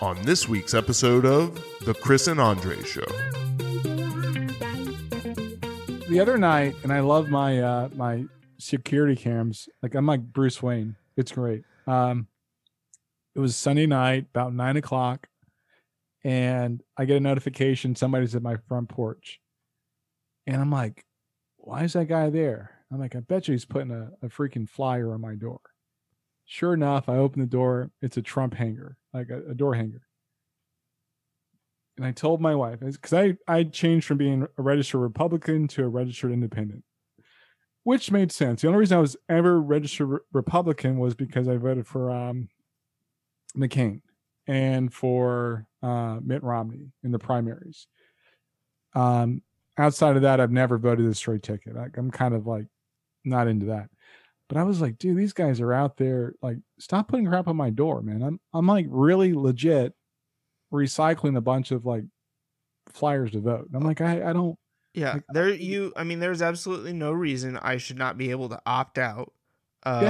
on this week's episode of The Chris and Andre Show. The other night, and I love my uh my security cams. Like I'm like Bruce Wayne. It's great. Um it was Sunday night, about nine o'clock, and I get a notification somebody's at my front porch. And I'm like, why is that guy there? I'm like, I bet you he's putting a, a freaking flyer on my door. Sure enough, I open the door. It's a Trump hanger, like a, a door hanger. And I told my wife, because I, I changed from being a registered Republican to a registered independent, which made sense. The only reason I was ever registered re- Republican was because I voted for um, McCain and for uh, Mitt Romney in the primaries. Um, outside of that, I've never voted a straight ticket. I, I'm kind of like not into that. But I was like, dude, these guys are out there. Like, stop putting crap on my door, man. I'm I'm like really legit recycling a bunch of like flyers to vote. I'm like, I I don't. Yeah, Like, there you. I mean, there's absolutely no reason I should not be able to opt out of,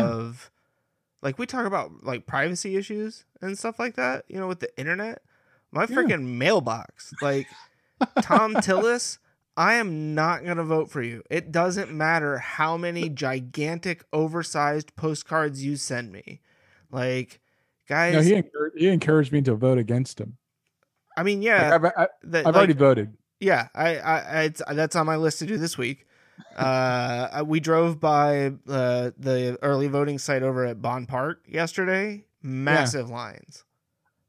yeah. like, we talk about like privacy issues and stuff like that. You know, with the internet, my Yeah. freaking mailbox, like Thom Tillis. I am not gonna vote for you. It doesn't matter how many gigantic, oversized postcards you send me. Like, guys, No, he encouraged, he encouraged me to vote against him. I mean, Like, yeah, I've, I, that, I've already voted. Yeah, I, I, I it's, that's on my list to do this week. Uh, we drove by uh, the early voting site over at Bond Park yesterday. Massive lines.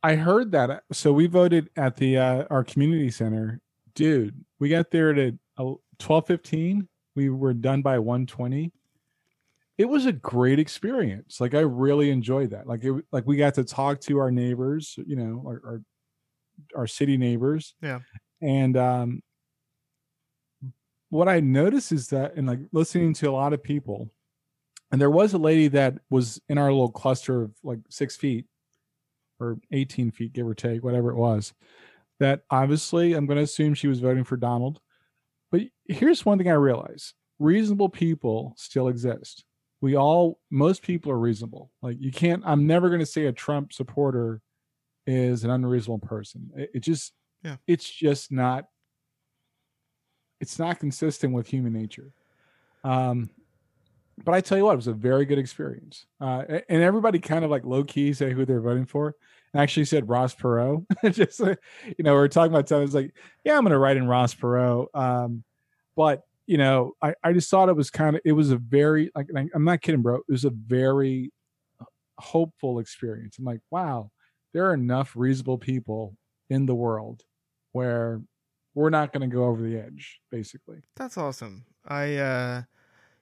I heard that. So we voted at the uh, our community center, dude. We got there at twelve fifteen. We were done by one twenty. It was a great experience. Like I really enjoyed that. Like it, like we got to talk to our neighbors. You know, our our, our city neighbors. Yeah. And um, what I noticed is that, and like listening to a lot of people, and there was a lady that was in our little cluster of like six feet or 18 feet, give or take, whatever it was. That obviously I'm going to assume she was voting for Donald. But here's one thing I realize reasonable people still exist. We all, most people are reasonable. Like you can't, I'm never going to say a Trump supporter is an unreasonable person. It, it just, Yeah. it's just not, it's not consistent with human nature. Um, but I tell you what, it was a very good experience. Uh, and everybody kind of like low key say who they're voting for. Actually said Ross Perot. Just uh, you know, we are talking about time. It's like, yeah, I'm going to write in Ross Perot. Um, but you know, I I just thought it was kind of it was a very like like, I'm not kidding, bro. It was a very hopeful experience. I'm like, wow, there are enough reasonable people in the world where we're not going to go over the edge, basically. That's awesome. I, uh,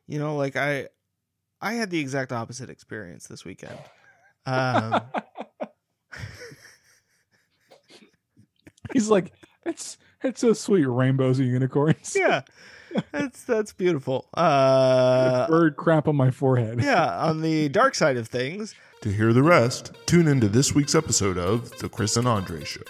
you know, like I, I had the exact opposite experience this weekend. Um, He's like, it's it's so sweet, rainbows and unicorns. yeah, that's that's beautiful. Uh, bird crap on my forehead. yeah, on the dark side of things, To hear the rest, tune into this week's episode of The Chris and Andre Show.